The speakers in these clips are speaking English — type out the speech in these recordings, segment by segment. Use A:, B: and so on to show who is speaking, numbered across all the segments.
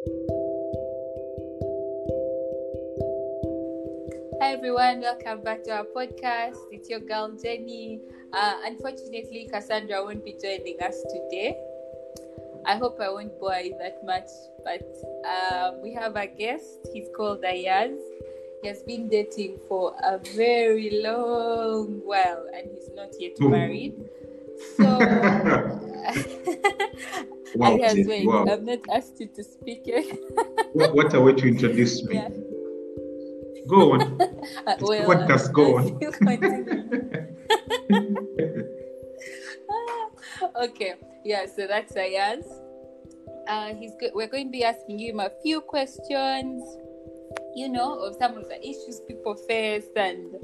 A: Hi everyone, welcome back to our podcast. It's your girl Jenny. Uh, unfortunately, Cassandra won't be joining us today. I hope I won't bore you that much, but um, we have a guest. He's called Ayaz. He has been dating for a very long while and he's not yet married. So,
B: Wow, Jen,
A: wait,
B: wow.
A: I've not asked you to speak yet.
B: What, what a way to introduce me.
A: yeah.
B: Go on.
A: Uh, well,
B: go on.
A: okay, yeah, so that's Ayaz. Uh, he's go- we're going to be asking him a few questions, you know, of some of the issues people face and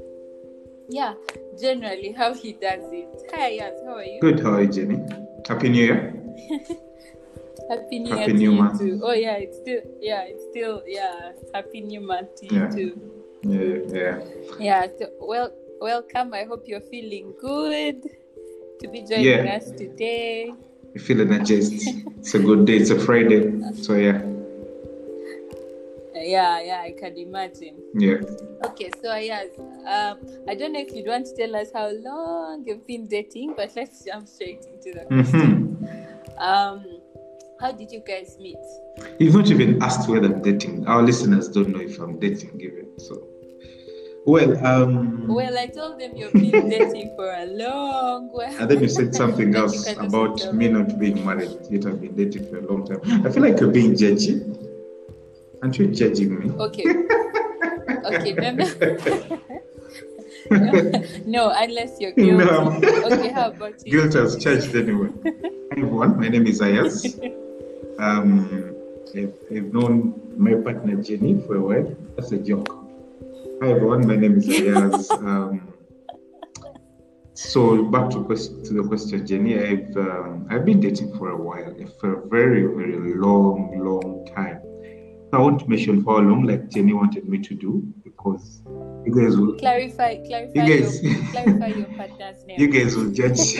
A: yeah, generally how he does it. Hi, Ayaz, how are you?
B: Good, how are you, Jenny? Happy New Year.
A: Happy New
B: Happy
A: Year to you too. Oh yeah, it's still yeah, it's still yeah. Happy New Month to you too.
B: Yeah, yeah.
A: Yeah, so well, welcome. I hope you're feeling good to be joining
B: Yeah.
A: us today.
B: You feel energized. It's a good day. It's a Friday. So, yeah.
A: Yeah, yeah, I can imagine.
B: Yeah.
A: Okay, so yes, um, I don't know if you'd want to tell us how long you've been dating, but let's jump straight into the question.
B: hmm
A: Um, how did you guys meet?
B: You've not even asked whether I'm dating. Our listeners don't know if I'm dating, even. So, well, um,
A: Well, I told them you've been dating for a long while.
B: and then you said something else about me not being married. Yet I've been dating for a long time. I feel like you're being judgy. Aren't you judging me?
A: Okay. Okay, remember? no, unless you're guilty.
B: No.
A: Okay, how about you?
B: Guilt has charged anyway. Hi everyone, my name is Ayaz. Um, I've, I've known my partner Jenny for a while. That's a joke. Hi everyone, my name is Ayaz. Um, so back to to the question, Jenny. I've um, I've been dating for a while, for a very very long long time. I won't mention for how long, like Jenny wanted me to do, because you guys will
A: Clarify, clarify,
B: You guys-
A: your, clarify your partner's name.
B: you guys will judge.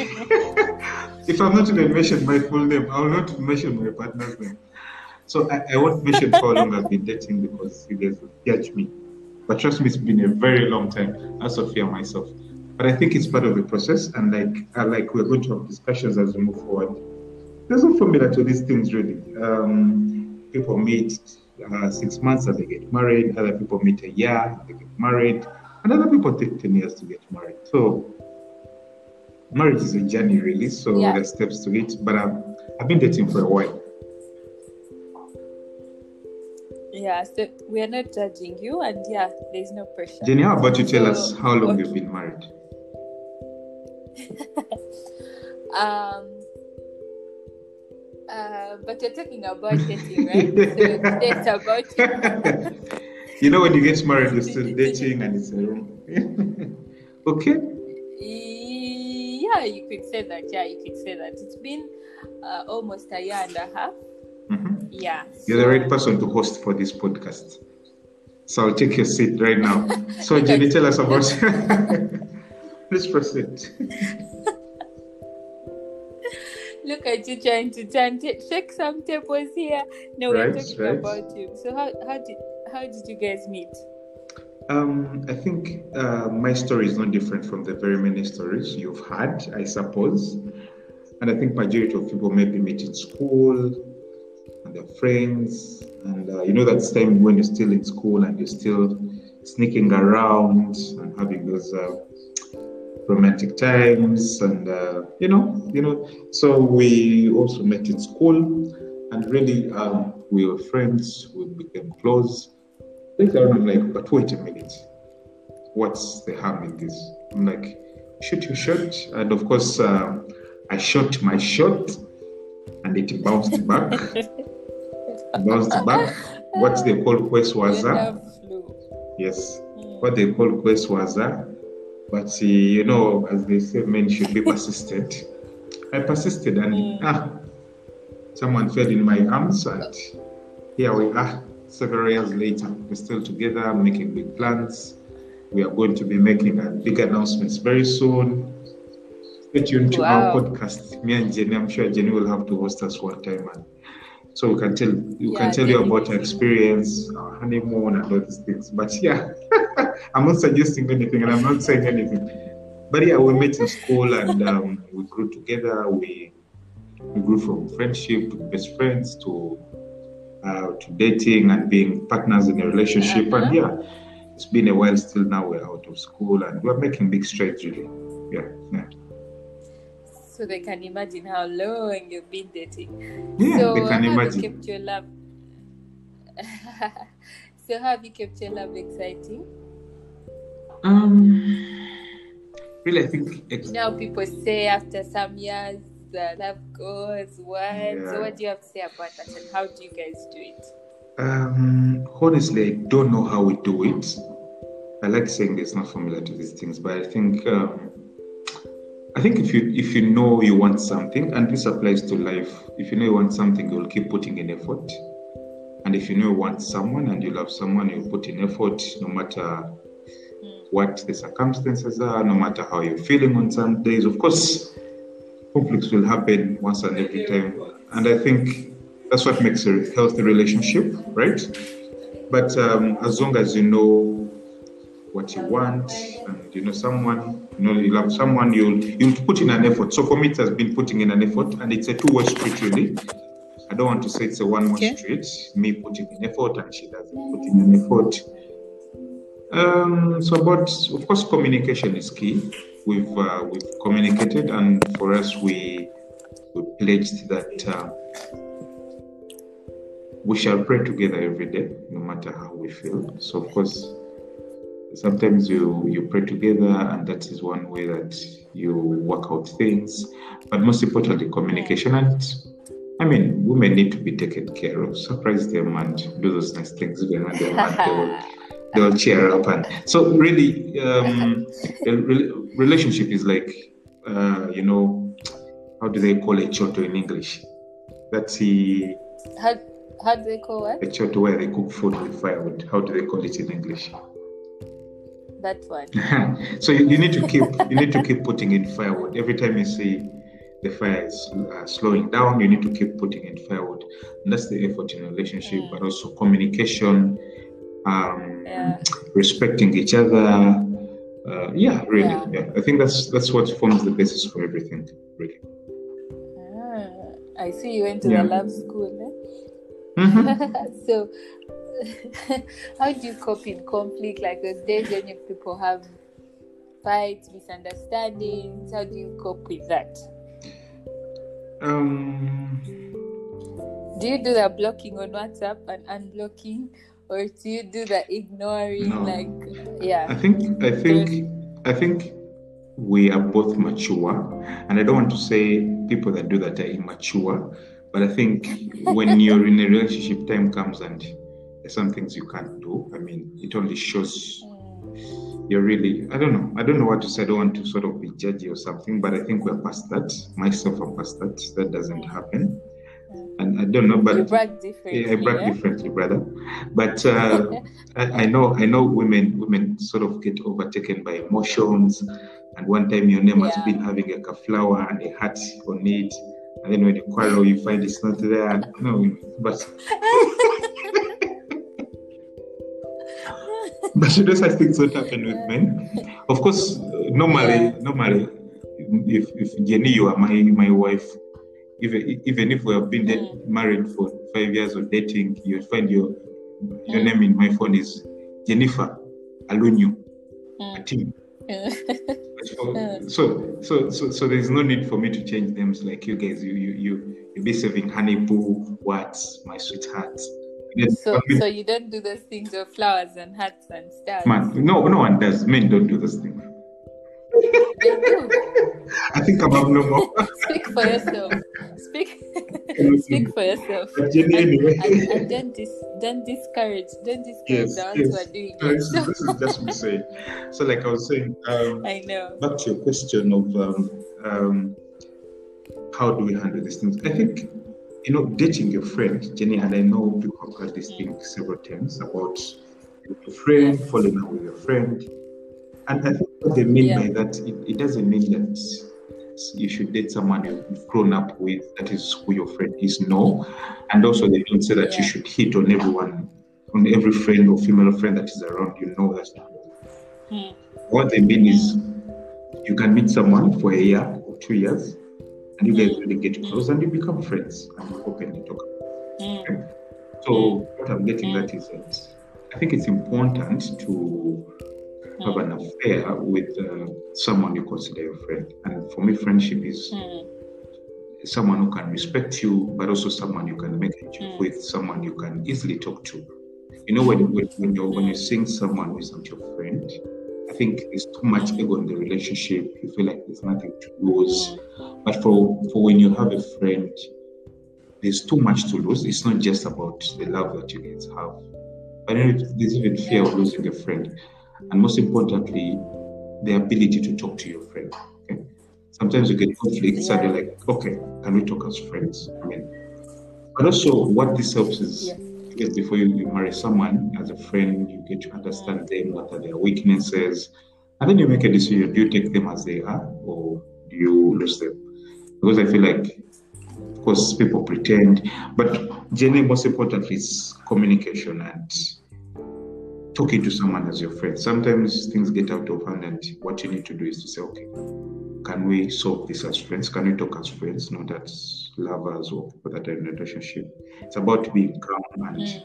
B: if I'm not going to mention my full name, I will not mention my partner's name. So I, I won't mention how long I've been dating because you guys will judge me. But trust me, it's been a very long time. I fear myself. But I think it's part of the process, and like I like we're going to have discussions as we move forward. There's no formula to these things, really. Um, people meet uh, six months and they get married. Other people meet a year and they get married, and other people take ten years to get married. So marriage is a journey, really. So
A: Yeah.
B: there's steps to it. But I've, I've been dating for a while.
A: Yeah, so we are not judging you, and yeah, there's no pressure.
B: Jenny, how about you tell
A: So,
B: us how long
A: okay.
B: you've been married?
A: Um, uh, but you're talking about dating, right? so it's about
B: you know, when you get married, you're still dating, and it's a room. okay.
A: Yeah, you could say that. Yeah, you could say that. It's been uh, almost a year and a half.
B: Mhm.
A: Yeah.
B: You're the right person to host for this podcast. So I'll take your seat right now. So, Jenny, tell us about. Please proceed.
A: Look at you trying to turn t- shake some tables here. No, we're talking
B: right.
A: about you. So how how did how did you guys meet?
B: Um, I think uh, my story is not different from the very many stories you've had, I suppose. And I think majority of people maybe meet in school and their friends. And uh, you know that's time when you're still in school and you're still sneaking around and having those uh, romantic times and uh, you know you know so we also met in school and really um, we were friends we became close. Later on i'm like but wait a minute. What's the harm in this? I'm like shoot your shot and of course um, i shot my shot and it bounced back. Bounced back. What they call quest waza yes.
A: Mm.
B: what they call quest waza but uh, you know as they say men should be persistent. I persisted and
A: Mm.
B: ah someone fell in my arms and here we are several years later. We're still together making big plans. We are going to be making uh, big announcements very soon. Stay tuned to our podcast. Me and jenny i'm sure jenny will have to host us one time and So we can tell you
A: Yeah,
B: can tell you about our
A: definitely.
B: experience, our honeymoon, and all these things. But yeah, I'm not suggesting anything, and I'm not saying anything. But yeah, we met in school, and um, we grew together. We we grew from friendship, to best friends, to uh, to dating and being partners in a relationship.
A: Uh-huh.
B: And yeah, it's been a while. Still, now we're out of school, and we're making big strides. Really, yeah, yeah.
A: So they can imagine how long you've been dating.
B: Yeah,
A: so
B: they can
A: how
B: imagine.
A: you kept your love? so how have you kept your love exciting?
B: Um, really, I think ex-
A: how people say after some years, the love goes. What?
B: Yeah.
A: So what do you have to say about that, and how do you guys do it?
B: Um, honestly, I don't know how we do it. I like saying there's no formula to these things, but I think um, I think if you if you know you want something, and this applies to life, if you know you want something, you'll keep putting in effort. And if you know you want someone and you love someone, you'll put in effort no matter what the circumstances are, no matter how you're feeling on some days. Of course, conflicts will happen once and every time. And I think that's what makes a healthy relationship, right? But um, as long as you know what you want and you know someone, you know you love someone, you'll you'll put in an effort. So for me, it has been putting in an effort, and it's a two-way street, really. I don't want to say it's a one-way
A: Okay.
B: street. Me putting in effort, and she doesn't put in an effort. Um, so, but of course, communication is key. We've uh, we've communicated, and for us, we we pledged that uh, we shall pray together every day, no matter how we feel. So, of course, sometimes you you pray together, and that is one way that you work out things. But most importantly, communication. And I mean, women need to be taken care of. Surprise them and do those nice things even when they're mad. They will, they will cheer up. And so, really, um, a re- relationship is like, uh, you know, how do they call it choto in English? That's the
A: How how do they call it?
B: a choto where they cook food with firewood. How do they call it in English?
A: That one.
B: so you, you need to keep you need to keep putting in firewood every time you see the fire is uh, slowing down you need to keep putting in firewood and that's the effort in a relationship
A: Mm.
B: but also communication um,
A: Yeah.
B: respecting each other uh, yeah really
A: Yeah.
B: yeah. i think that's that's what forms the basis for everything really
A: Ah, I see you went to
B: Yeah.
A: the love school. Eh?
B: Mhm.
A: so, how do you cope in conflict? Like those days when people have fights, misunderstandings. How do you cope with that?
B: um,
A: Do you do the blocking on WhatsApp and unblocking, or do you do the ignoring?
B: No.
A: Like,
B: I
A: yeah,
B: think I think I think we are both mature, and I don't want to say people that do that are immature, but I think when you're in a relationship, time comes and there's some things you can't do. I mean, it only shows you're really I don't know. I don't know what to say. I don't want to sort of be judgy or something, but I think we're past that. Myself, I'm past that. That doesn't happen. And I don't know,
A: you
B: but
A: brag differently.
B: yeah, I brag
A: eh?
B: differently, brother. But uh, I, I know, I know, women, women sort of get overtaken by emotions. And one time your name has been having like a flower and a heart on it, and then when you quarrel, you find it's not there. No, but but you know, such things don't happen with men. Of course, normally,
A: Yeah.
B: normally, if if Jenny, you are my my wife, even even if we have been de-
A: Mm.
B: married for five years or dating, you find your your
A: Mm.
B: name in my phone is Jennifer Alunyu
A: Mm.
B: Atim.
A: Mm.
B: So, so so so so there's no need for me to change names like you guys. You you you you be saving honey boo, what my sweetheart. Yes,
A: so, so you don't do those things of flowers and hats and stars.
B: man, no no one does. Men don't do those things. I think I'm abnormal.
A: Speak for yourself. Speak. Speak for yourself.
B: But
A: And,
B: anyway.
A: and, and don't dis, don't discourage don't discourage
B: Yes,
A: the ones
B: yes.
A: who are doing
B: No,
A: it.
B: this, is, this is just me saying. So, like I was saying, um,
A: I know.
B: back to your question of um, um, how do we handle these things? I think, you know, dating your friend, Jenny, and I know people have heard this thing several times about your friend, falling in love with your friend. And I think what they mean
A: Yeah.
B: by that, it, it doesn't mean that you should date someone you've grown up with. That is who your friend is. No, and also they don't say that
A: Yeah.
B: you should hit on everyone, on every friend or female friend that is around you. No, that's not.
A: Hmm.
B: What they mean is you can meet someone for a year or two years, and you guys
A: Mm.
B: really get close and you become friends and you openly talk.
A: Mm.
B: So what I'm getting at is that I think it's important to have
A: Mm.
B: an affair with uh, someone you consider your friend. And for me, friendship is
A: Mm.
B: someone who can respect you, but also someone you can make a joke
A: Mm.
B: with, someone you can easily talk to. You know, when, when, when you're when you're seeing someone who is not your friend, I think there's too much ego in the relationship. You feel like there's nothing to lose. But for, for when you have a friend, there's too much to lose. It's not just about the love that you guys have, but there's even fear of losing a friend. And most importantly, the ability to talk to your friend. Okay? Sometimes you get conflicts and you're like, okay, can we talk as friends? I mean, but also what this helps is Before you, you marry someone as a friend, you get to understand them, what are their weaknesses, and then you make a decision. Do you take them as they are or do you lose them? Because I feel like, of course, people pretend, but generally, most importantly, is communication and talking to someone as your friend. Sometimes things get out of hand, and what you need to do is to say, okay, can we solve this as friends? Can we talk as friends, not as lovers or people that are in a relationship? It's about being calm and
A: Mm.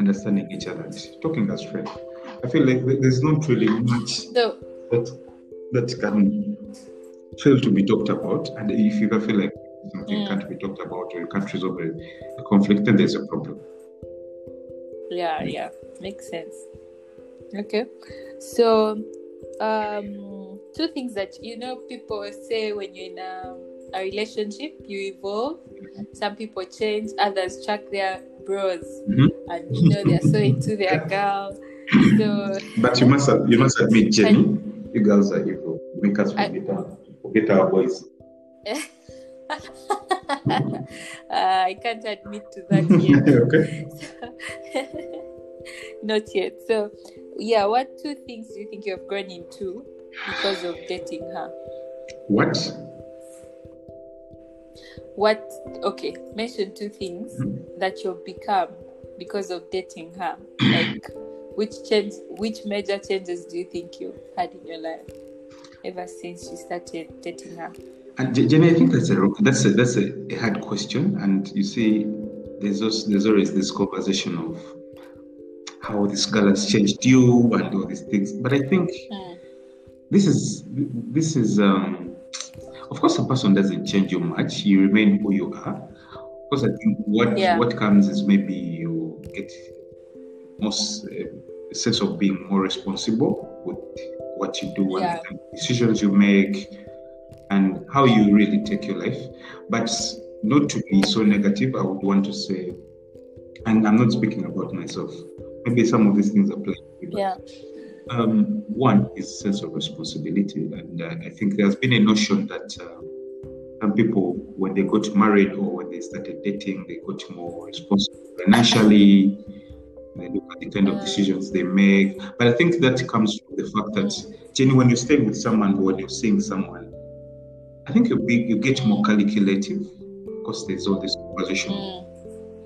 B: understanding each other and talking as friends. I feel like there's not really much
A: So,
B: that that can fail to be talked about. And if you ever feel like something
A: Mm.
B: can't be talked about or you can't resolve a, a conflict, then there's a problem.
A: yeah, yeah, makes sense. Okay, so um, two things that you know people say when you're in a, a relationship, you evolve. Some people change, others track their bros,
B: Mhm.
A: and you know they're so into their girl. So
B: But you must you must admit, Jenny, you girls are evil. Make us
A: I-
B: forget our, forget our boys.
A: uh, I can't admit to that yet.
B: okay.
A: Not yet. So, yeah, what two things do you think you have grown into because of dating her?
B: What?
A: What, okay, mention two things
B: Mhm.
A: that you've become because of dating her. Like, which change, which major changes do you think you've had in your life ever since you started dating her?
B: And Jenny, I think that's a that's a that's a, a hard question. And you see, there's also, there's always this conversation of how this girl has changed you and all these things. But I think
A: Mm,
B: this is this is um of course a person doesn't change you much you remain who you are of course i think what
A: Yeah.
B: what comes is maybe you get most uh, sense of being more responsible with what you do
A: Yeah.
B: and the decisions you make and how you really take your life but not to be so negative i would want to say and i'm not speaking about myself maybe some of these things apply to me, but
A: yeah.
B: um, one is sense of responsibility, and uh, I think there's been a notion that uh, some people, when they got married or when they started dating, they got more responsible financially. They look at the kind of
A: Mm.
B: decisions they make, but I think that comes from the fact that, Jenny, when you stay with someone or when you're seeing someone, I think you be, you get more calculative because there's all this conversation
A: Mm,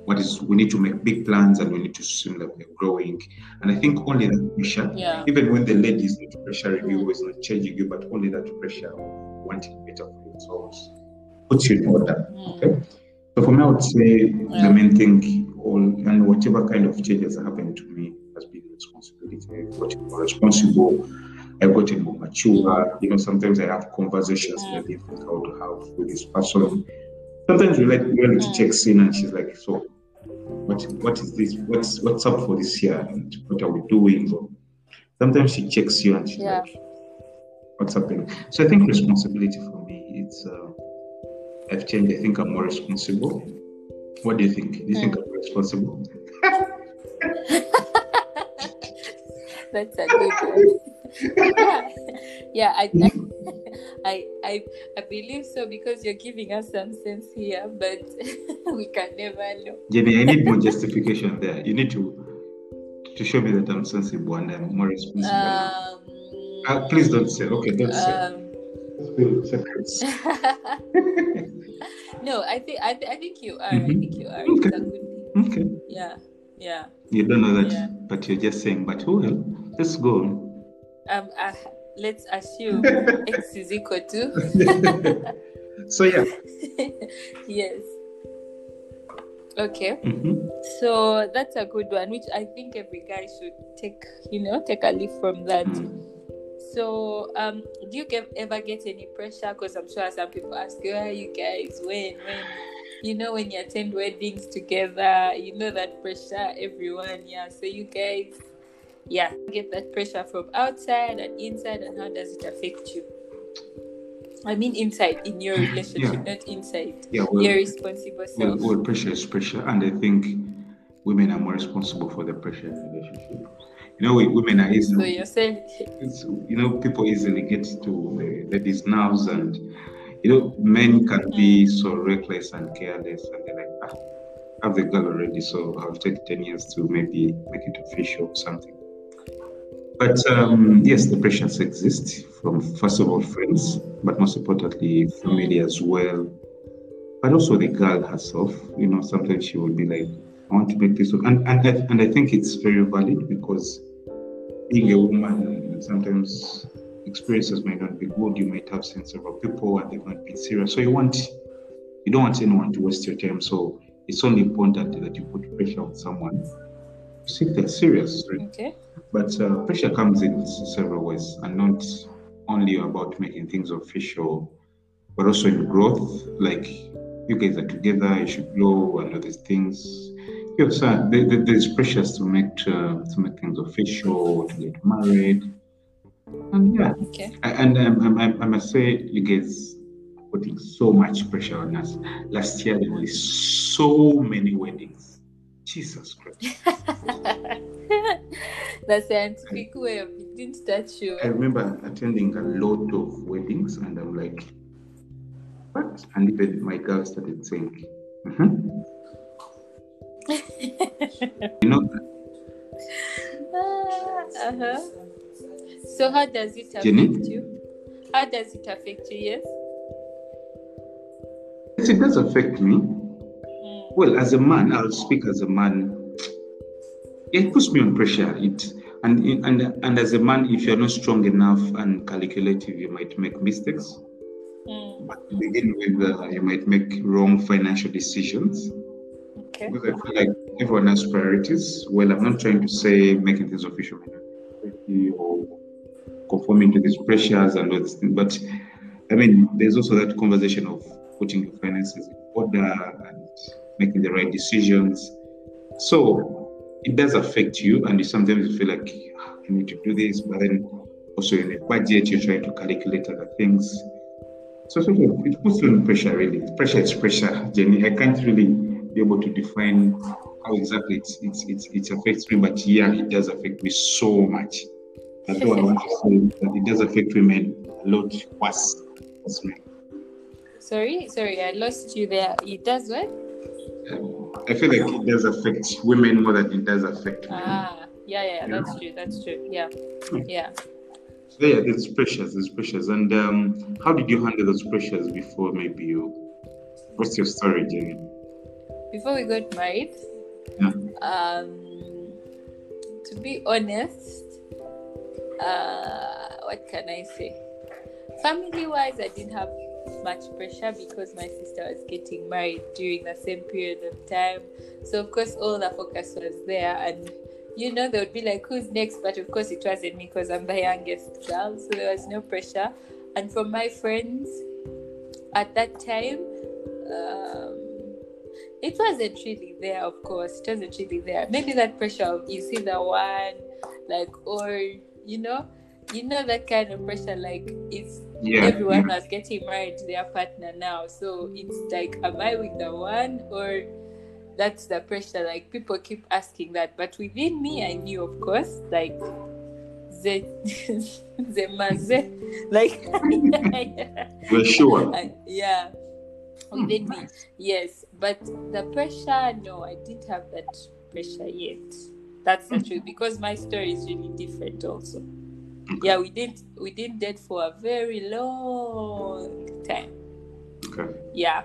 B: what is we need to make big plans and we need to seem like we're growing. And I think only that pressure,
A: yeah.
B: even when the lady is not pressuring you, is not changing you, but only that pressure of wanting better for yourselves puts you in order.
A: Mm,
B: Okay. So for me, I would say the main thing, all and whatever kind of changes that happened to me has been responsibility. I've gotten more responsible. I've gotten more mature. You know, sometimes I have conversations that I didn't think I would have with this person. Sometimes we like like to
A: Mm.
B: check in, and she's like, "So, what what is this? What's what's up for this year? And what are we doing?" Or sometimes she checks you, and she's
A: Yeah.
B: like, "What's happening?" So I think responsibility for me, it's uh, I've changed. I think I'm more responsible. What do you think? Do you think I'm responsible?
A: That's a good one. yeah, yeah. I, I, I, I, I believe so because you're giving us some sense here, but we can never know.
B: Jenny, I need more justification there. You need to to show me that I'm sensible and I'm more responsible.
A: Um,
B: Uh, please don't say. Okay, don't say.
A: Um,
B: secrets.
A: no, I think I, th- I think you are.
B: Mhm.
A: I think you are.
B: Okay. Okay.
A: Yeah, yeah.
B: You don't know that,
A: Yeah.
B: but you're just saying, but who well, let's go on.
A: Um, uh, let's assume x is equal to
B: so yeah.
A: yes. Okay,
B: Mhm.
A: so that's a good one, which I think every guy should take. You know, take a leaf from that.
B: Mm.
A: So, um, do you get, ever get any pressure? Because I'm sure some people ask, "Where are you guys? When? When?" You know, when you attend weddings together, you know that pressure. Everyone, yeah. So you guys, yeah, get that pressure from outside and inside, and how does it affect you? I mean, inside in your relationship, not inside
B: Yeah. Well,
A: your responsible
B: well,
A: self.
B: well, pressure is pressure, and I think women are more responsible for the pressure in relationship. You know, we, women are
A: So
B: easily,
A: you're saying,
B: it's, you know, people easily get to the, ladies' nerves, and you know, men can be so reckless and careless, and they're like, ah, I have the girl already, so I'll take ten years to maybe make it official or something. But um, yes, the pressures exist from first of all friends, but most importantly family as well. But also the girl herself. You know, sometimes she will be like, "I want to make this," work." and and I, and I think it's very valid because being a woman, sometimes experiences might not be good. You might have seen several people and they've not been serious. So you want, you don't want anyone to waste your time. So it's only important that you put pressure on someone serious.
A: Okay,
B: But uh, pressure comes in several ways, and not only about making things official, but also in growth. Like you guys are together, you should grow and all these things. There, there- there's pressures to make uh, to make things official, to get married, and yeah.
A: okay.
B: And um, I, I, I must say, you guys are putting so much pressure on us. Last year there were so many weddings. Jesus Christ!
A: That's the scientific way of it didn't start you.
B: I remember attending a lot of weddings, and I'm like, what? And even my girl started saying, "Mhm." you know,
A: uh huh. So how does it affect
B: Jenny?
A: you? How does it affect you? Yes.
B: yes, it does affect me. Well, as a man, I'll speak as a man. It puts me on pressure. It and and and as a man, if you're not strong enough and calculative, you might make mistakes.
A: Mm.
B: But to begin with, uh, you might make wrong financial decisions.
A: Okay.
B: Because I feel like everyone has priorities. Well, I'm not trying to say making things official may not be priority or conforming to these pressures and all these things, but I mean, there's also that conversation of putting your finances in order and making the right decisions. So it does affect you, and you sometimes you feel like "Ah, I need to do this, but then also in a budget, you're trying to calculate other things. So, so it puts you under pressure, really. Pressure is pressure, Jenny. I can't really be able to define how exactly it's, it's, it's, it affects me, but yeah, it does affect me so much. That's what I want to say that it does affect women a lot worse than men.
A: Sorry, sorry, I lost you there. It does what?
B: I feel like it does affect women more than it does affect men.
A: Ah, yeah, yeah, that's true. That's true. Yeah, yeah.
B: So yeah, there's pressures, there's pressures. And um, how did you handle those pressures before maybe you? What's your story, Jenny?
A: Before we got married,
B: Yeah.
A: um, to be honest, uh, what can I say? Family wise, I didn't have much pressure because my sister was getting married during the same period of time. So, of course, all the focus was there. And, you know, they would be like, who's next? But of course, it wasn't me because I'm the youngest girl. So, there was no pressure. And from my friends at that time, um, it wasn't really there, of course. It wasn't really there. Maybe that pressure of you see the one, like, or you know, you know that kind of pressure. Like, it's
B: Yeah.
A: everyone was getting married to their partner now, so it's like, am I with the one, or that's the pressure? Like, people keep asking that, but within me, I knew, of course, like. The, the maze, like
B: We're sure.
A: I- yeah hmm. within me yes but the pressure no i didn't have that pressure yet that's the hmm. truth because my story is really different also Yeah, we didn't we did that for a very long time.
B: Okay.
A: Yeah.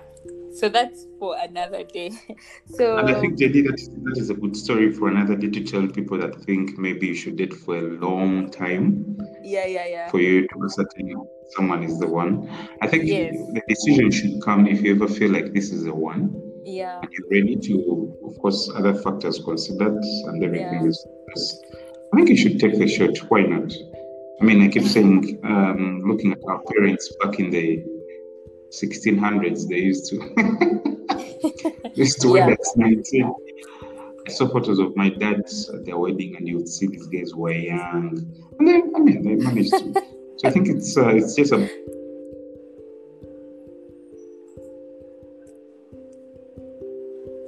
A: So that's for another day. so
B: And I think, that, that is a good story for another day to tell people that think maybe you should date for a long time
A: yeah, yeah, yeah.
B: for you to ascertain someone is the one. I think
A: Yes.
B: the decision should come if you ever feel like this is the one
A: Yeah.
B: and you're ready to, of course, other factors considered and everything
A: Yeah.
B: is, is. I think you should take the shot. Why not? I mean, I keep saying, um, looking at our parents back in the 1600s, they used to used to
A: Yeah.
B: at 19. I saw photos of my dad at their wedding, and you would see these guys were young, and then I mean, they managed to. So I think it's uh, it's just a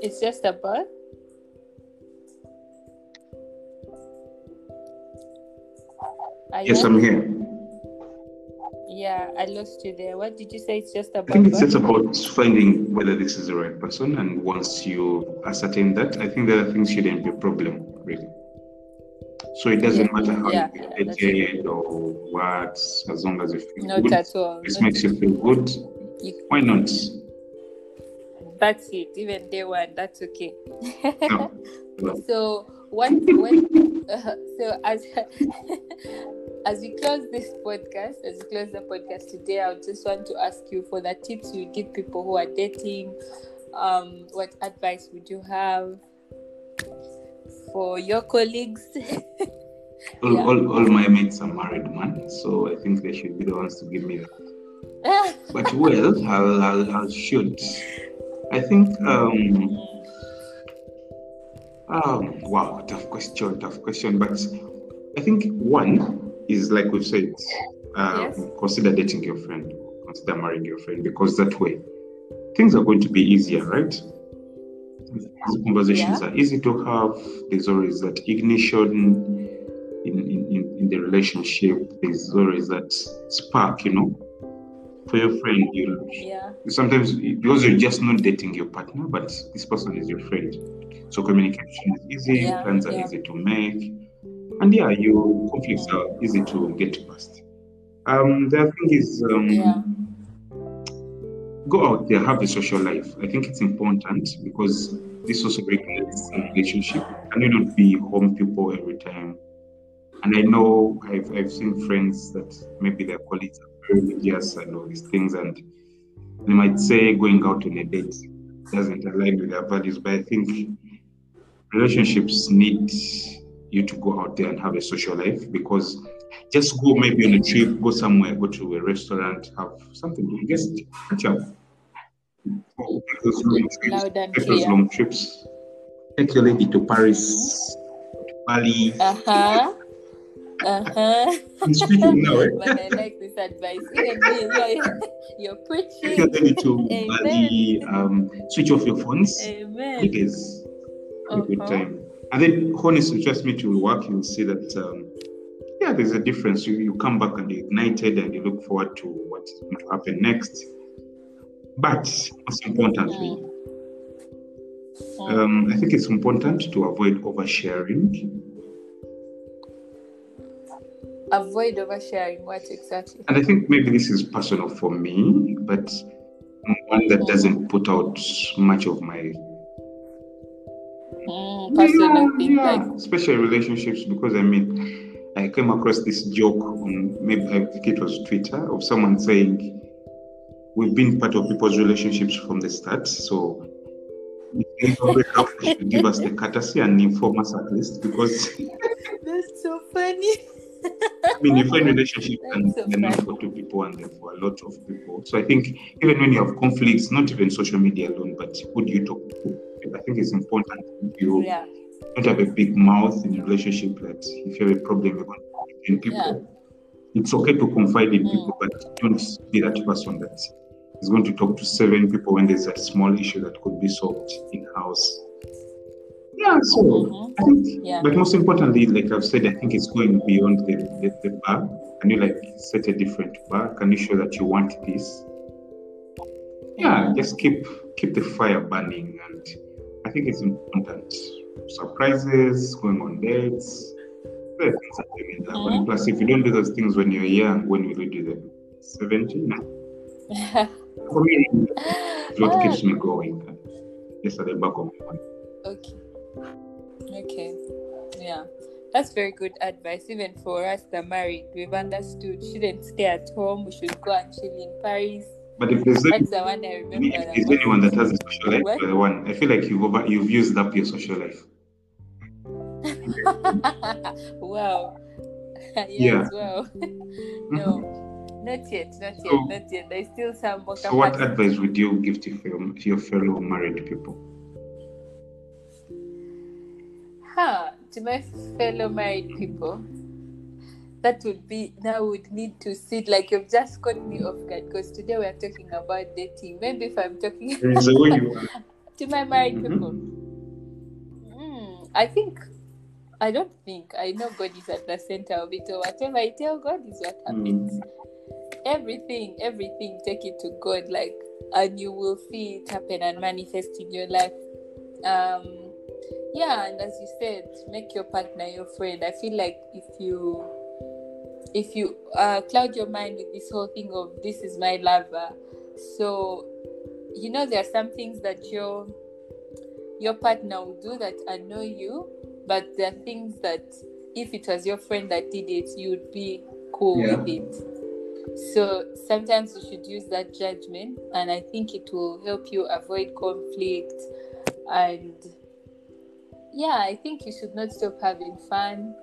A: It's just a birth.
B: Yes? I'm here.
A: Yeah, I lost you there. What did you say? It's just about.
B: I think it's just about finding whether this is the right person, and once you ascertain that, I think the other things shouldn't be a problem, really. So it doesn't
A: Yeah,
B: matter how
A: yeah,
B: you get educated or what, as long as you feel
A: Not
B: good,
A: at all.
B: this
A: Not-
B: makes you feel good.
A: You-
B: Why not?
A: That's it. Even day one, that's okay.
B: No. No.
A: So what? What? Uh, so as as we close this podcast, as we close the podcast today, I just want to ask you for the tips you give people who are dating. Um, what advice would you have for your colleagues?
B: All,
A: Yeah.
B: all, all my mates are married, man. So I think they should be the ones to give me that. But well, I'll, I'll, I'll shoot. I think, um, um, wow, tough question, tough question. But I think one is like we've said, uh,
A: Yes.
B: consider dating your friend, consider marrying your friend, because that way things are going to be easier, right? These conversations
A: Yeah.
B: are easy to have. There's always that ignition in, in, in, the relationship. There's always that spark, you know. For your friend, you
A: yeah.
B: sometimes because you're just not dating your partner, but this person is your friend. So communication is easy,
A: Yeah,
B: plans are
A: yeah.
B: easy to make, and yeah, your conflicts are easy to get past. Um, the other thing is um,
A: Yeah.
B: go out there, have a social life. I think it's important because this also regulates the relationship. And you not be home people every time. And I know I've, I've seen friends that maybe their colleagues are very religious and all these things, and they might say going out on a date doesn't align with their values. But I think relationships need you to go out there and have a social life because just go maybe on a trip, go somewhere, go to a restaurant, have something just catch up. Oh, take those long trips. Take those long trips. Take your lady to Paris, to Bali.
A: Uh huh. Uh huh.
B: I'm speaking now, eh?
A: But I like this advice. Even me, you're, you're
B: Take your lady to
A: Amen.
B: Bali. Um, switch off your phones.
A: Amen.
B: It is a good
A: Uh-huh.
B: time. And then, honestly, trust me to work, you'll see that, um, yeah, there's a difference. You, you come back and you're ignited and you look forward to what's going to happen next. But most importantly, um, I think it's important to avoid oversharing.
A: Avoid oversharing. What exactly?
B: And I think maybe this is personal for me, but I'm one that doesn't put out much of my
A: Mm,
B: yeah,
A: thing,
B: yeah,
A: like
B: especially relationships, because I mean, I came across this joke on maybe I think it was Twitter of someone saying, "We've been part of people's relationships from the start, so." If they break up, they should give us the courtesy and inform us at least because
A: that's so funny.
B: I mean, you find relationships and
A: That's so
B: they're not for two people and they're for a lot of people. So I think even when you have conflicts, not even social media alone, but who do you talk to? I think it's important you
A: Yeah.
B: don't have a big mouth in a relationship that if you have a problem, you're going to confide in people. It's okay to confide in
A: Mm.
B: people, but don't be that person that is going to talk to seven people when there's a small issue that could be solved in house. Yeah, so
A: Mhm.
B: I think,
A: Yeah.
B: but most importantly, like I've said, I think it's going beyond the, the, the bar. Can you like set a different bar? Can you show that you want this? Yeah,
A: Mhm.
B: just keep keep the fire burning, and think it's important. Surprises, going on dates, there are things that I mean, that one. Mm-hmm. Plus, if you don't do those things when you're young, when will you do them? 17? For me, it's what keeps me going. Yes, at the back of my mind.
A: Okay. Okay. Yeah. That's very good advice. Even for us that married, we've understood shouldn't stay at home. We should go and chill in Paris.
B: But if there's, any,
A: the one I remember.
B: if there's anyone that has a social life,
A: What?
B: the one. I feel like you've over, you've used up your social life.
A: wow. yes,
B: Yeah.
A: wow. no, mm-hmm. not yet, not yet,
B: So-
A: not yet. There's still some
B: So, what advice would you give to, fel- to your fellow married people?
A: Huh, to my fellow married people, that would be now would need to sit like you've just caught me off guard because today we're talking about dating. Maybe if I'm talking
B: There is a way you are.
A: to my married
B: Mhm.
A: people, mm, I think I don't think I know God is at the center of it. Or whatever I tell God is what happens. Everything, everything, take it to God, like, and you will see it happen and manifest in your life. Um, yeah, and as you said, make your partner your friend. I feel like if you if you uh, cloud your mind with this whole thing of this is my lover, so you know there are some things that your your partner will do that annoy you, but there are things that if it was your friend that did it, you'd be cool
B: Yeah.
A: with it. So sometimes you should use that judgment, and I think it will help you avoid conflict. And yeah, I think you should not stop having fun.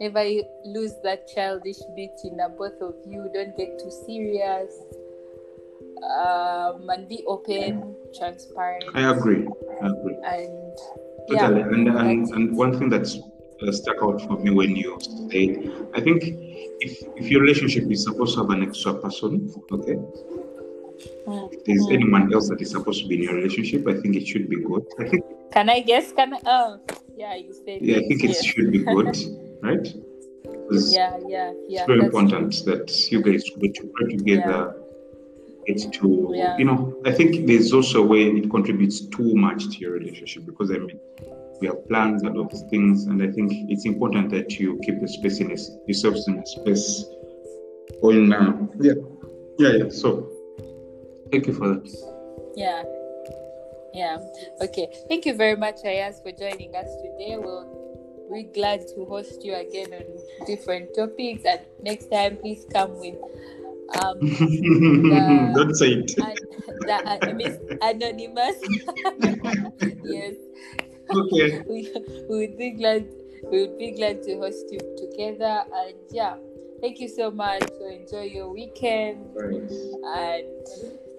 A: Never lose that childish bit in the both of you. Don't get too serious. Um, and be open, transparent,
B: I agree. I agree.
A: and
B: Totally.
A: yeah,
B: and, and, and one thing that's uh, stuck out for me when you said, I think if, if your relationship is supposed to have an extra person, okay, if there's
A: mm.
B: anyone else that is supposed to be in your relationship, I think it should be good. I think,
A: Can I guess? Can I? Oh, yeah, you said.
B: yeah, I
A: yes,
B: think it should be good, right? Because
A: Yeah, yeah, yeah.
B: it's very
A: that's
B: important that you guys go to pray together. Get to,
A: Yeah.
B: you know, I think there's also a way it contributes too much to your relationship because I mean, we have plans and all these things, and I think it's important that you keep the space in a, yourselves in a space. Or in, uh, yeah, yeah, yeah. So, thank you for that.
A: Yeah. Yeah. Okay. Thank you very much, Ayaz, for joining us today. We'll we're glad to host you again on different topics. And next time, please come with um
B: Don't say it.
A: an, the uh, Anonymous. yes.
B: Okay.
A: we, we would be glad we would be glad to host you together and yeah thank you so much so enjoy your weekend
B: Right.
A: and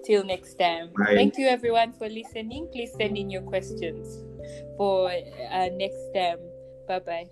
A: till next time
B: Bye.
A: thank you everyone for listening please send in your questions for uh, next time bye bye